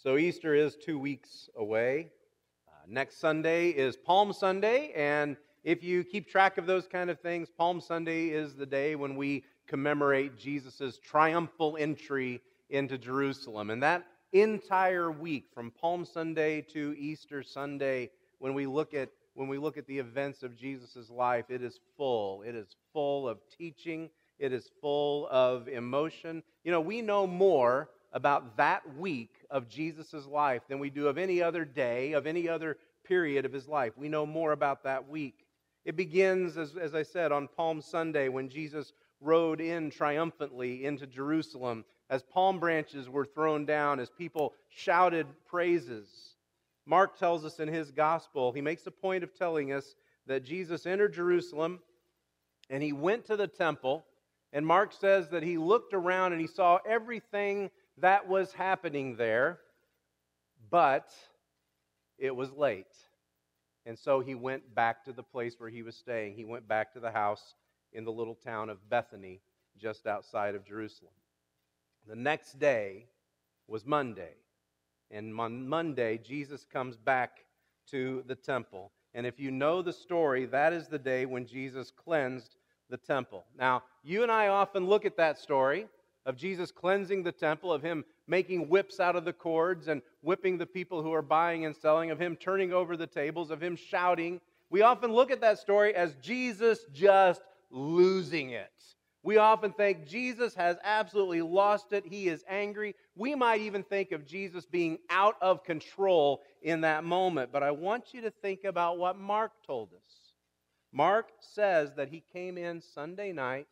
So Easter is two weeks away. Uh, next Sunday is Palm Sunday, and if you keep track of those kind of things, Palm Sunday is the day when we commemorate Jesus' triumphal entry into Jerusalem. And that entire week, from Palm Sunday to Easter Sunday, when we look at when we look at the events of Jesus' life, it is full. It is full of teaching. It is full of emotion. You know, we know more about that week of Jesus' life than we do of any other day, of any other period of his life. We know more about that week. It begins, as, as I said, on Palm Sunday when Jesus rode in triumphantly into Jerusalem as palm branches were thrown down, as people shouted praises. Mark tells us in his gospel, he makes a point of telling us that Jesus entered Jerusalem and he went to the temple. And Mark says that he looked around and he saw everything that was happening there, but it was late. And so he went back to the place where he was staying. He went back to the house in the little town of Bethany, just outside of Jerusalem. The next day was Monday. And on Monday, Jesus comes back to the temple. And if you know the story, that is the day when Jesus cleansed the temple. Now, you and I often look at that story of Jesus cleansing the temple, of him making whips out of the cords and whipping the people who are buying and selling, of him turning over the tables, of him shouting. We often look at that story as Jesus just losing it. We often think Jesus has absolutely lost it. He is angry. We might even think of Jesus being out of control in that moment. But I want you to think about what Mark told us. Mark says that he came in Sunday night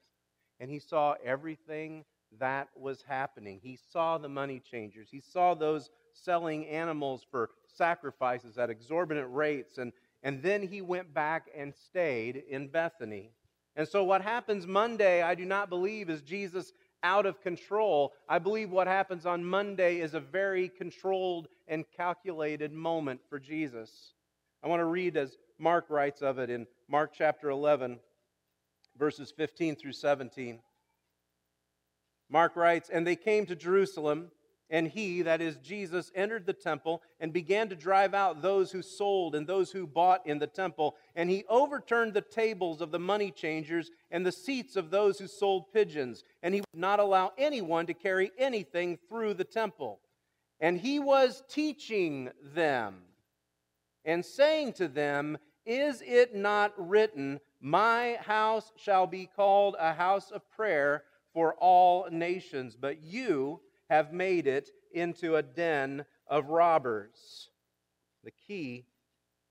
and he saw everything that was happening. He saw the money changers, he saw those selling animals for sacrifices at exorbitant rates, and, and then he went back and stayed in Bethany. And so, what happens Monday, I do not believe, is Jesus out of control. I believe what happens on Monday is a very controlled and calculated moment for Jesus. I want to read as Mark writes of it in Mark chapter 11, verses 15 through 17. Mark writes, And they came to Jerusalem, and he, that is Jesus, entered the temple and began to drive out those who sold and those who bought in the temple. And he overturned the tables of the money changers and the seats of those who sold pigeons. And he would not allow anyone to carry anything through the temple. And he was teaching them and saying to them, Is it not written, My house shall be called a house of prayer? For all nations, but you have made it into a den of robbers. The key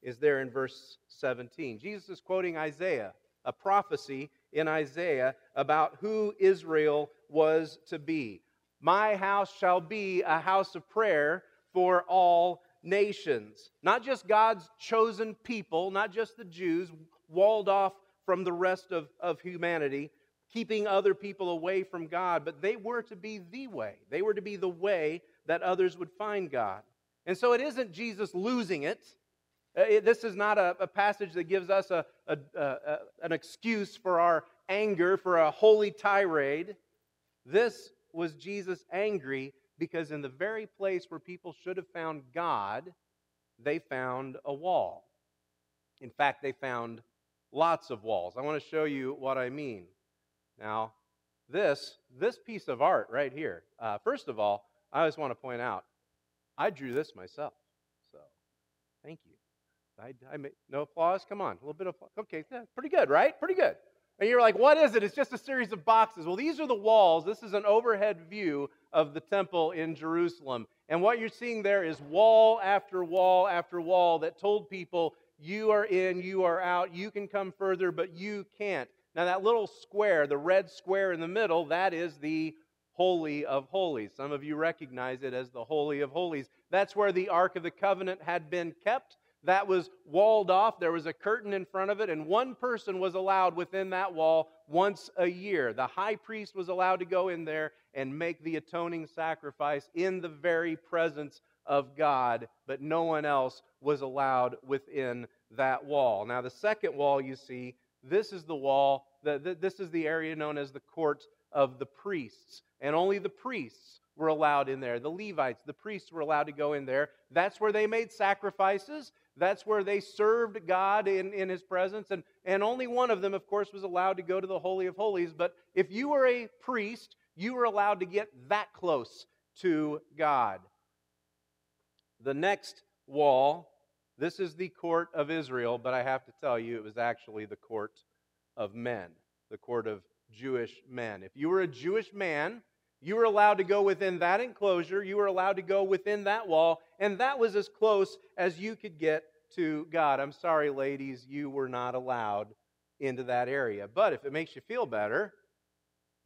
is there in verse 17. Jesus is quoting Isaiah, a prophecy in Isaiah about who Israel was to be. My house shall be a house of prayer for all nations. Not just God's chosen people, not just the Jews, walled off from the rest of, of humanity, keeping other people away from God, but they were to be the way. They were to be the way that others would find God. And so it isn't Jesus losing it. Uh, this is not a, a passage that gives us a, a, a, an excuse for our anger, for a holy tirade. This was Jesus angry because in the very place where people should have found God, they found a wall. In fact, they found lots of walls. I want to show you what I mean. Now, this, this piece of art right here, uh, first of all, I always want to point out, I drew this myself. So, thank you. I, I made, no applause? Come on, a little bit of. Okay, yeah, pretty good, right? Pretty good. And you're like, what is it? It's just a series of boxes. Well, these are the walls. This is an overhead view of the temple in Jerusalem. And what you're seeing there is wall after wall after wall that told people, you are in, you are out, you can come further, but you can't. Now, that little square, the red square in the middle, that is the Holy of Holies. Some of you recognize it as the Holy of Holies. That's where the Ark of the Covenant had been kept. That was walled off. There was a curtain in front of it, and one person was allowed within that wall once a year. The high priest was allowed to go in there and make the atoning sacrifice in the very presence of God, but no one else was allowed within that wall. Now, the second wall you see this is the wall, the, the, this is the area known as the court of the priests, and only the priests were allowed in there. The Levites, the priests were allowed to go in there. That's where they made sacrifices. That's where they served God in, in His presence. And, and only one of them, of course, was allowed to go to the Holy of Holies. But if you were a priest, you were allowed to get that close to God. The next wall, this is the court of Israel, but I have to tell you, it was actually the court of men, the court of Jewish men. If you were a Jewish man, you were allowed to go within that enclosure, you were allowed to go within that wall, and that was as close as you could get to God. I'm sorry, ladies, you were not allowed into that area. But if it makes you feel better,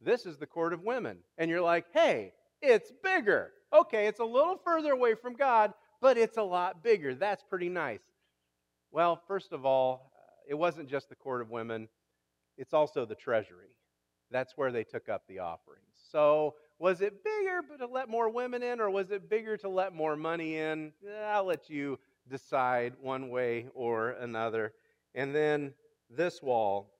this is the court of women. And you're like, hey, it's bigger. Okay, it's a little further away from God, but it's a lot bigger. That's pretty nice. Well, first of all, it wasn't just the court of women, it's also the treasury. That's where they took up the offerings. So, was it bigger to let more women in, or was it bigger to let more money in? I'll let you decide one way or another. And then this wall,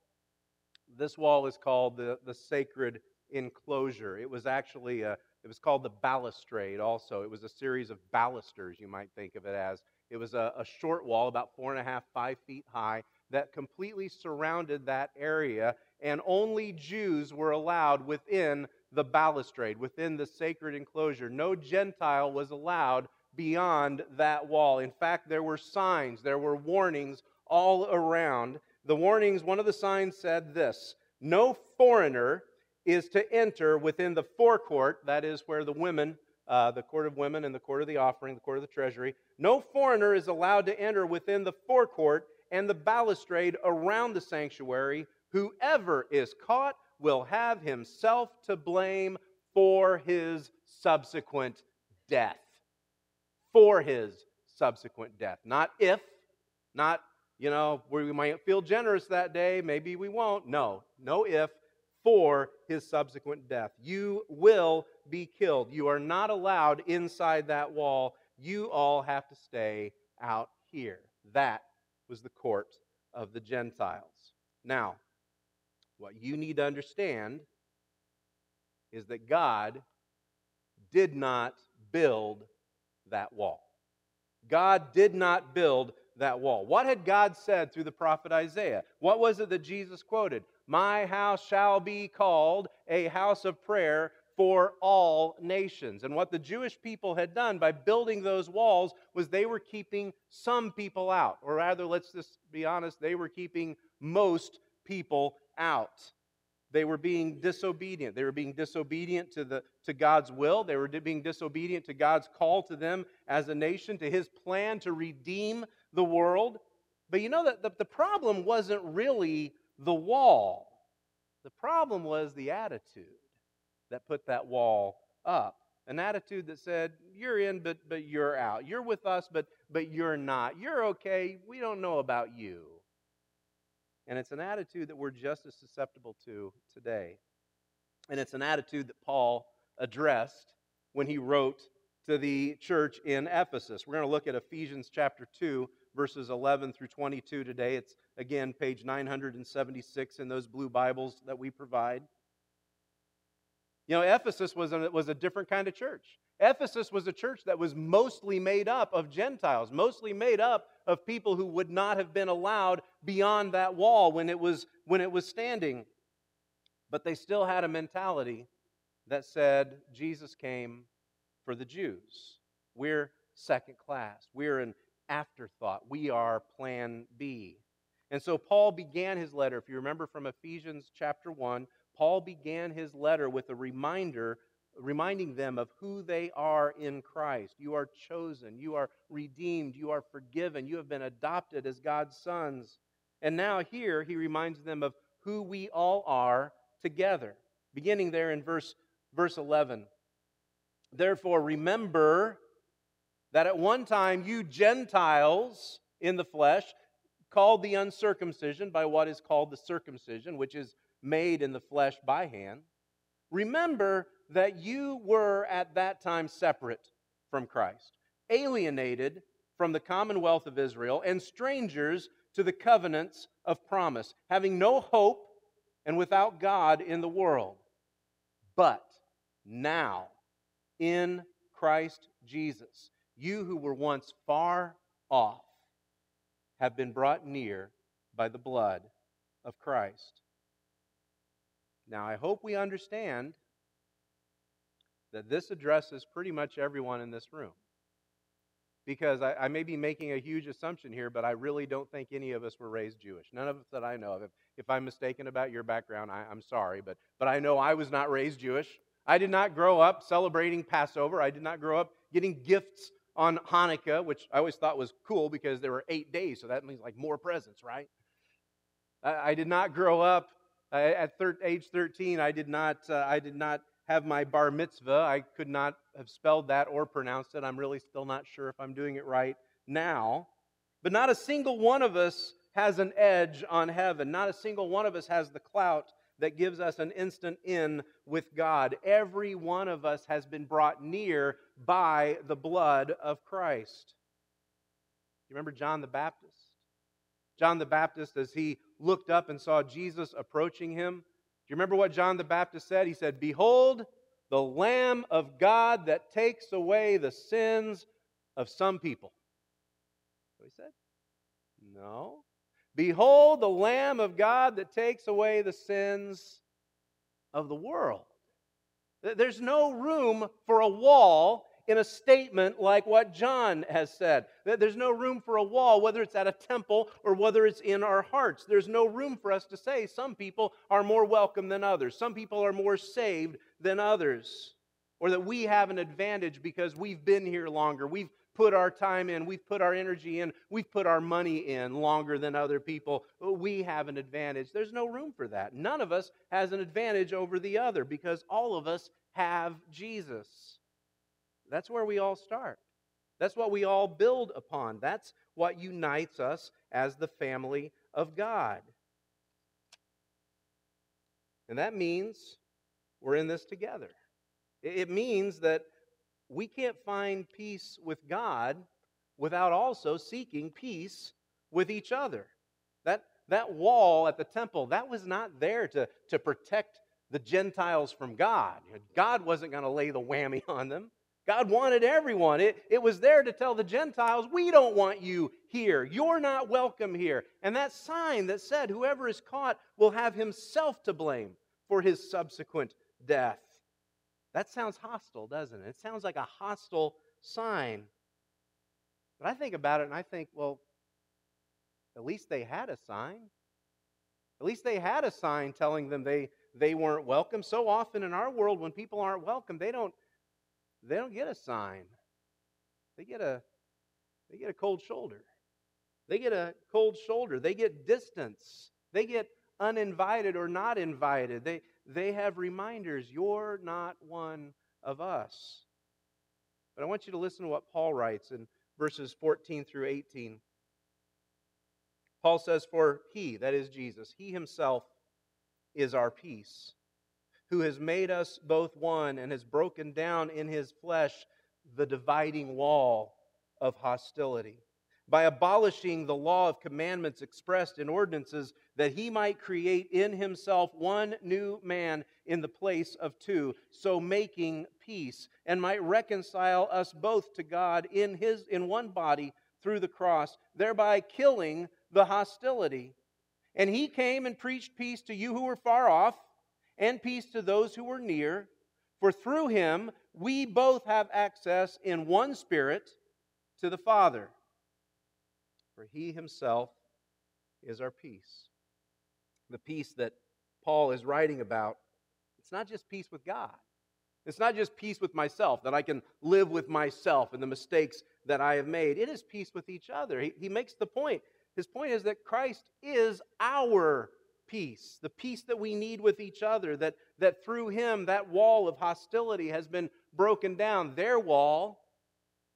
this wall is called the, the sacred enclosure. It was actually a, it was called the balustrade also. It was a series of balusters, you might think of it as. It was a, a short wall, about four and a half, five feet high, that completely surrounded that area, and only Jews were allowed within the balustrade, within the sacred enclosure. No Gentile was allowed beyond that wall. In fact, there were signs, there were warnings all around. The warnings, one of the signs said this No foreigner is to enter within the forecourt, that is where the women, uh, the court of women and the court of the offering, the court of the treasury, no foreigner is allowed to enter within the forecourt and the balustrade around the sanctuary. Whoever is caught will have himself to blame for his subsequent death. For his subsequent death. Not if, not, you know, we might feel generous that day, maybe we won't. No, no if, for his subsequent death. You will be killed. You are not allowed inside that wall. You all have to stay out here. That was the court of the Gentiles. Now, what you need to understand is that God did not build that wall. God did not build that wall. What had God said through the prophet Isaiah? What was it that Jesus quoted? My house shall be called a house of prayer for all nations. And what the Jewish people had done by building those walls was they were keeping some people out. Or rather, let's just be honest, they were keeping most people out. They were being disobedient. They were being disobedient to, the, to God's will. They were being disobedient to God's call to them as a nation, to his plan to redeem the world. But you know that the, the problem wasn't really the wall. The problem was the attitude that put that wall up. An attitude that said, You're in, but, but you're out. You're with us, but, but you're not. You're okay. We don't know about you. And it's an attitude that we're just as susceptible to today. And it's an attitude that Paul addressed when he wrote to the church in Ephesus. We're going to look at Ephesians chapter 2, verses 11 through 22 today. It's, again, page 976 in those blue Bibles that we provide. You know, Ephesus was a, was a different kind of church. Ephesus was a church that was mostly made up of Gentiles, mostly made up of people who would not have been allowed beyond that wall when it was, when it was standing. But they still had a mentality that said Jesus came for the Jews. We're second class. We're an afterthought. We are plan B. And so Paul began his letter, if you remember from Ephesians chapter 1, Paul began his letter with a reminder, reminding them of who they are in Christ. You are chosen, you are redeemed, you are forgiven, you have been adopted as God's sons. And now here he reminds them of who we all are together. Beginning there in verse, verse 11. Therefore, remember that at one time you Gentiles in the flesh, called the uncircumcision by what is called the circumcision, which is made in the flesh by hand, remember that you were at that time separate from Christ, alienated from the commonwealth of Israel, and strangers to the covenants of promise, having no hope and without God in the world. But now, in Christ Jesus, you who were once far off have been brought near by the blood of Christ. Now, I hope we understand that this addresses pretty much everyone in this room. Because I, I, may be making a huge assumption here, but I really don't think any of us were raised Jewish. None of us that I know of. If, if I'm mistaken about your background, I, I'm sorry, but, but I know I was not raised Jewish. I did not grow up celebrating Passover. I did not grow up getting gifts on Hanukkah, which I always thought was cool because there were eight days, so that means like more presents, right? I, I did not grow up uh, at thir- age 13. I did not. Uh, I did not have my bar mitzvah. I could not have spelled that or pronounced it. I'm really still not sure if I'm doing it right now. But not a single one of us has an edge on heaven. Not a single one of us has the clout that gives us an instant in with God. Every one of us has been brought near by the blood of Christ. You remember John the Baptist? John the Baptist, as he looked up and saw Jesus approaching him, do you remember what John the Baptist said? He said, Behold, the Lamb of God that takes away the sins of some people. What he said? No. Behold, the Lamb of God that takes away the sins of the world. There's no room for a wall in a statement like what John has said. There's no room for a wall, whether it's at a temple or whether it's in our hearts. There's no room for us to say some people are more welcome than others, some people are more saved than others, or that we have an advantage because we've been here longer, we've put our time in, we've put our energy in, we've put our money in longer than other people. Uh, we have an advantage. There's no room for that. None of us has an advantage over the other because all of us have Jesus. That's where we all start. That's what we all build upon. That's what unites us as the family of God. And that means we're in this together. It means that we can't find peace with God without also seeking peace with each other. That, that wall at the temple, that was not there to, to protect the Gentiles from God. God wasn't going to lay the whammy on them. God wanted everyone. It, it was there to tell the Gentiles, we don't want you here. You're not welcome here. And that sign that said, whoever is caught will have himself to blame for his subsequent death. That sounds hostile, doesn't it? It sounds like a hostile sign. But I think about it and I think, well, at least they had a sign. At least they had a sign telling them they, they weren't welcome. So often in our world, when people aren't welcome, they don't, they don't get a sign. They get a, they get a cold shoulder. They get a cold shoulder. They get distance. They get uninvited or not invited. They, they have reminders you're not one of us. But I want you to listen to what Paul writes in verses 14 through 18. Paul says, For he, that is Jesus, he himself is our peace, who has made us both one and has broken down in his flesh the dividing wall of hostility by abolishing the law of commandments expressed in ordinances, that he might create in himself one new man in the place of two, so making peace, and might reconcile us both to God in his in one body through the cross, thereby killing the hostility. And he came and preached peace to you who were far off, and peace to those who were near. For through him we both have access in one spirit to the Father for he himself is our peace. The peace that Paul is writing about, it's not just peace with God. It's not just peace with myself, that I can live with myself and the mistakes that I have made. It is peace with each other. He, he makes the point. His point is that Christ is our peace, the peace that we need with each other, that, that through him that wall of hostility has been broken down. Their wall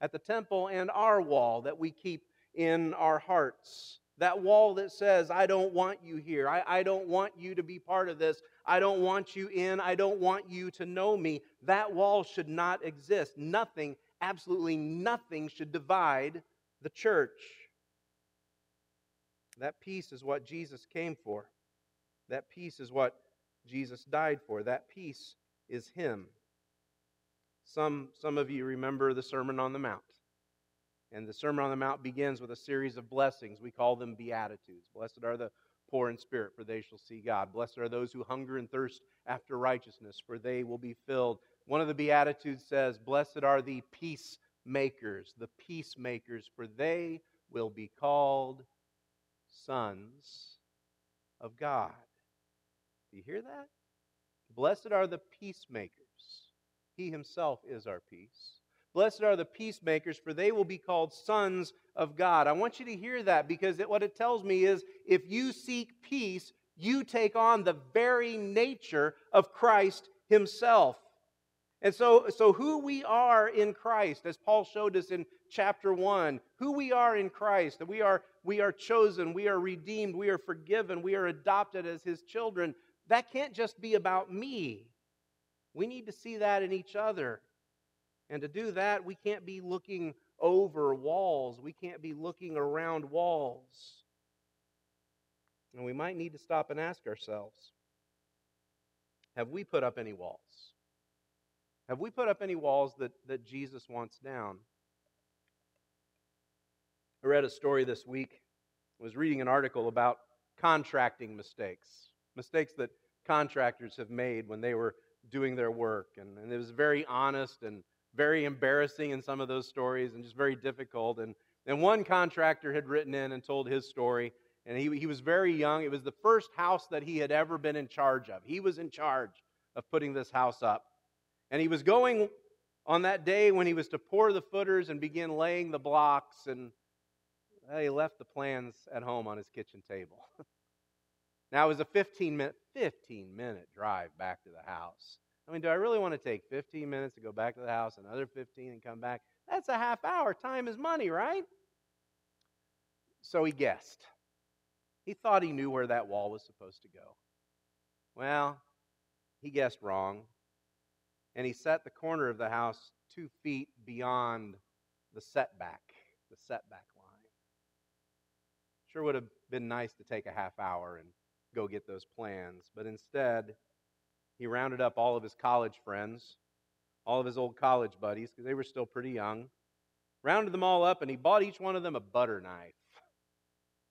at the temple and our wall that we keep in our hearts. That wall that says, I don't want you here. I, I don't want you to be part of this. I don't want you in. I don't want you to know me. That wall should not exist. Nothing, absolutely nothing, should divide the church. That peace is what Jesus came for. That peace is what Jesus died for. That peace is Him. Some, some of you remember the Sermon on the Mount. And the Sermon on the Mount begins with a series of blessings. We call them Beatitudes. Blessed are the poor in spirit, for they shall see God. Blessed are those who hunger and thirst after righteousness, for they will be filled. One of the Beatitudes says, Blessed are the peacemakers, the peacemakers, for they will be called sons of God. Do you hear that? Blessed are the peacemakers. He himself is our peace. Blessed are the peacemakers, for they will be called sons of God. I want you to hear that because it, what it tells me is if you seek peace, you take on the very nature of Christ himself. And so, so who we are in Christ, as Paul showed us in chapter 1, who we are in Christ, that we are, we are chosen, we are redeemed, we are forgiven, we are adopted as his children, that can't just be about me. We need to see that in each other. And to do that, we can't be looking over walls. We can't be looking around walls. And we might need to stop and ask ourselves have we put up any walls? Have we put up any walls that, that Jesus wants down? I read a story this week. I was reading an article about contracting mistakes, mistakes that contractors have made when they were doing their work. And, and it was very honest and very embarrassing in some of those stories and just very difficult. And, and one contractor had written in and told his story, and he, he was very young. It was the first house that he had ever been in charge of. He was in charge of putting this house up. And he was going on that day when he was to pour the footers and begin laying the blocks, and he left the plans at home on his kitchen table. now it was a 15 minute 15 minute drive back to the house. I mean, do I really want to take 15 minutes to go back to the house, another 15 and come back? That's a half hour. Time is money, right? So he guessed. He thought he knew where that wall was supposed to go. Well, he guessed wrong. And he set the corner of the house two feet beyond the setback, the setback line. Sure would have been nice to take a half hour and go get those plans, but instead, he rounded up all of his college friends, all of his old college buddies, because they were still pretty young, rounded them all up, and he bought each one of them a butter knife.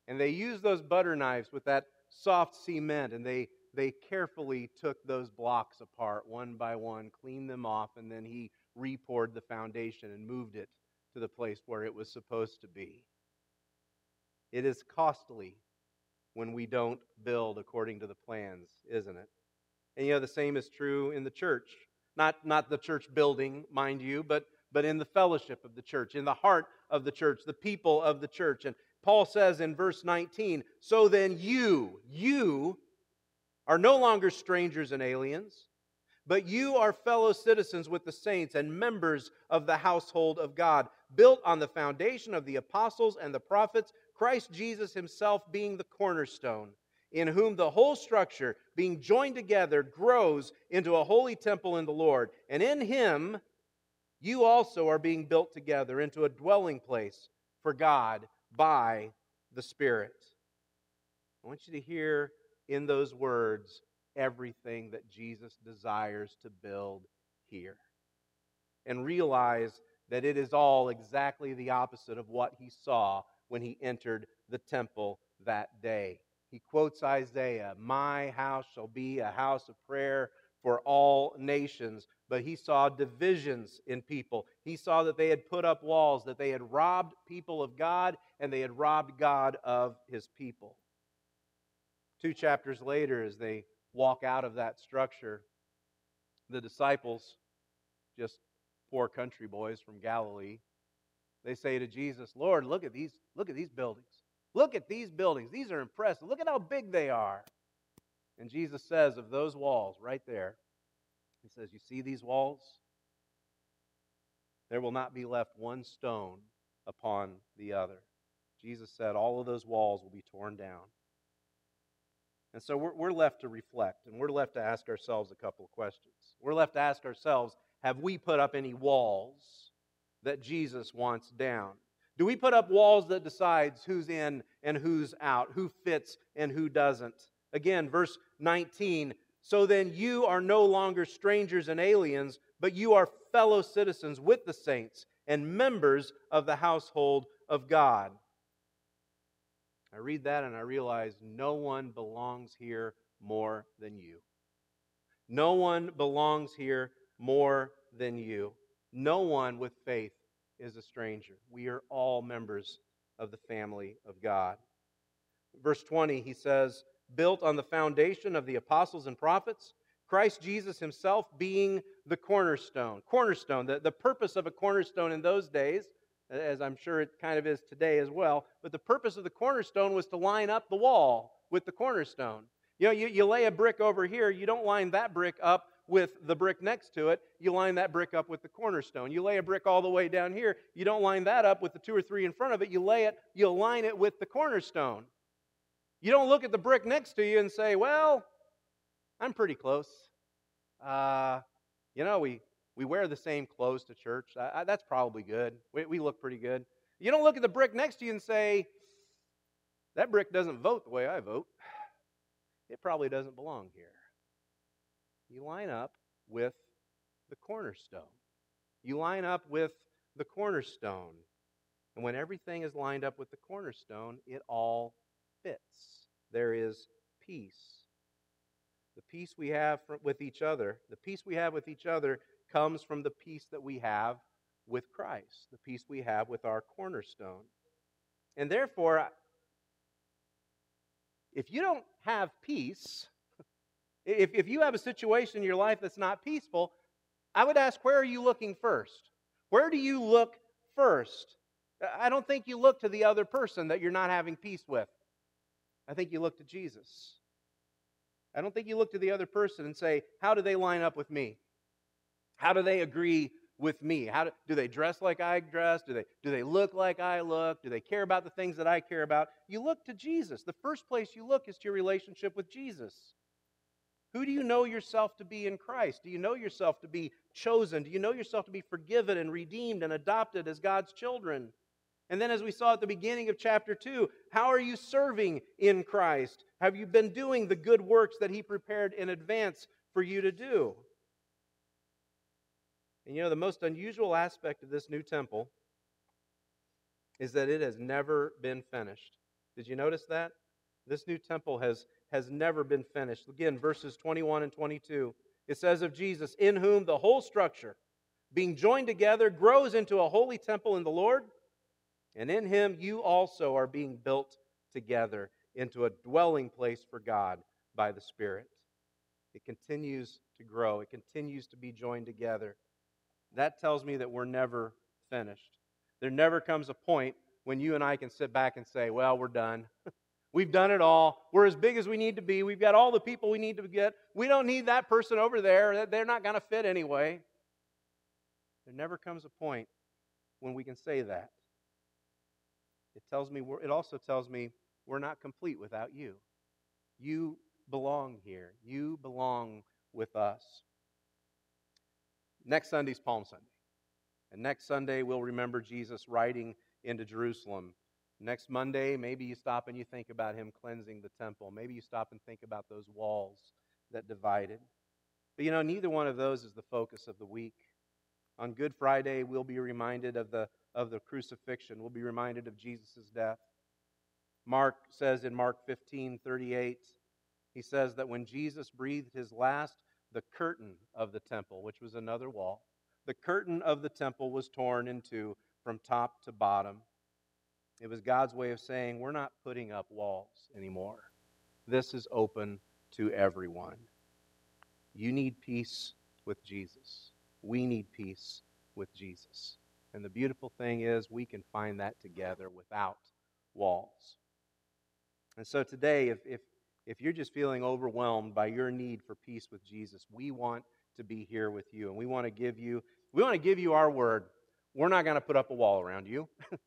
And they used those butter knives with that soft cement, and they, they carefully took those blocks apart one by one, cleaned them off, and then he repoured the foundation and moved it to the place where it was supposed to be. It is costly when we don't build according to the plans, isn't it? And you know, the same is true in the church. Not, not the church building, mind you, but, but in the fellowship of the church, in the heart of the church, the people of the church. And Paul says in verse 19, So then you, you are no longer strangers and aliens, but you are fellow citizens with the saints and members of the household of God, built on the foundation of the apostles and the prophets, Christ Jesus himself being the cornerstone in whom the whole structure, being joined together, grows into a holy temple in the Lord. And in him, you also are being built together into a dwelling place for God by the Spirit. I want you to hear in those words everything that Jesus desires to build here. And realize that it is all exactly the opposite of what he saw when he entered the temple that day he quotes Isaiah My house shall be a house of prayer for all nations. But he saw divisions in people. He saw that they had put up walls, that they had robbed people of God, and they had robbed God of his people. Two chapters later, as they walk out of that structure, the disciples, just poor country boys from Galilee, they say to Jesus, Lord, look at these, look at these buildings. Look at these buildings. These are impressive. Look at how big they are. And Jesus says of those walls right there, He says, You see these walls? There will not be left one stone upon the other. Jesus said, All of those walls will be torn down. And so we're, we're left to reflect, and we're left to ask ourselves a couple of questions. We're left to ask ourselves, Have we put up any walls that Jesus wants down? Do we put up walls that decides who's in and who's out, who fits and who doesn't? Again, verse 19, So then you are no longer strangers and aliens, but you are fellow citizens with the saints and members of the household of God. I read that and I realize no one belongs here more than you. No one belongs here more than you. No one with faith is a stranger. We are all members of the family of God. Verse 20, he says, built on the foundation of the apostles and prophets, Christ Jesus himself being the cornerstone. Cornerstone, the, the purpose of a cornerstone in those days, as I'm sure it kind of is today as well, but the purpose of the cornerstone was to line up the wall with the cornerstone. You know, you, you lay a brick over here, you don't line that brick up with the brick next to it, you line that brick up with the cornerstone. You lay a brick all the way down here, you don't line that up with the two or three in front of it, you lay it, you align it with the cornerstone. You don't look at the brick next to you and say, well, I'm pretty close. Uh, you know, we, we wear the same clothes to church. I, I, that's probably good. We, we look pretty good. You don't look at the brick next to you and say, that brick doesn't vote the way I vote. It probably doesn't belong here. You line up with the cornerstone. You line up with the cornerstone. And when everything is lined up with the cornerstone, it all fits. There is peace. The peace we have with each other, the peace we have with each other comes from the peace that we have with Christ, the peace we have with our cornerstone. And therefore, if you don't have peace, if, if you have a situation in your life that's not peaceful, I would ask, where are you looking first? Where do you look first? Uh, I don't think you look to the other person that you're not having peace with. I think you look to Jesus. I don't think you look to the other person and say, How do they line up with me? How do they agree with me? How do, do they dress like I dress? Do they, do they look like I look? Do they care about the things that I care about? You look to Jesus. The first place you look is to your relationship with Jesus. Who do you know yourself to be in Christ? Do you know yourself to be chosen? Do you know yourself to be forgiven and redeemed and adopted as God's children? And then, as we saw at the beginning of chapter 2, how are you serving in Christ? Have you been doing the good works that He prepared in advance for you to do? And you know, the most unusual aspect of this new temple is that it has never been finished. Did you notice that? This new temple has, has never been finished. Again, verses 21 and 22. It says of Jesus, in whom the whole structure, being joined together, grows into a holy temple in the Lord and in him you also are being built together into a dwelling place for God by the Spirit. It continues to grow, it continues to be joined together. That tells me that we're never finished. There never comes a point when you and I can sit back and say, well, we're done. We've done it all. We're as big as we need to be. We've got all the people we need to get. We don't need that person over there. They're not going to fit anyway. There never comes a point when we can say that. It tells me it also tells me we're not complete without you. You belong here. You belong with us. Next Sunday's Palm Sunday. And next Sunday we'll remember Jesus riding into Jerusalem. Next Monday, maybe you stop and you think about him cleansing the temple. Maybe you stop and think about those walls that divided. But you know, neither one of those is the focus of the week. On Good Friday, we'll be reminded of the of the crucifixion. We'll be reminded of Jesus' death. Mark says in Mark 15 38, he says that when Jesus breathed his last, the curtain of the temple, which was another wall, the curtain of the temple was torn in two from top to bottom. It was God's way of saying, We're not putting up walls anymore. This is open to everyone. You need peace with Jesus. We need peace with Jesus. And the beautiful thing is, we can find that together without walls. And so today, if, if, if you're just feeling overwhelmed by your need for peace with Jesus, we want to be here with you. And we want to give you, we want to give you our word. We're not going to put up a wall around you.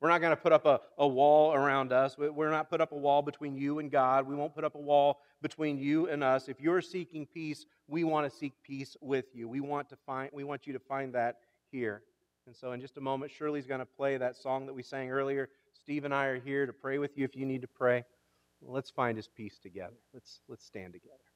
We're not going to put up a, a wall around us. We're not put up a wall between you and God. We won't put up a wall between you and us. If you're seeking peace, we want to seek peace with you. We want to find we want you to find that here. And so, in just a moment, Shirley's going to play that song that we sang earlier. Steve and I are here to pray with you if you need to pray. Let's find his peace together. Let's, let's stand together.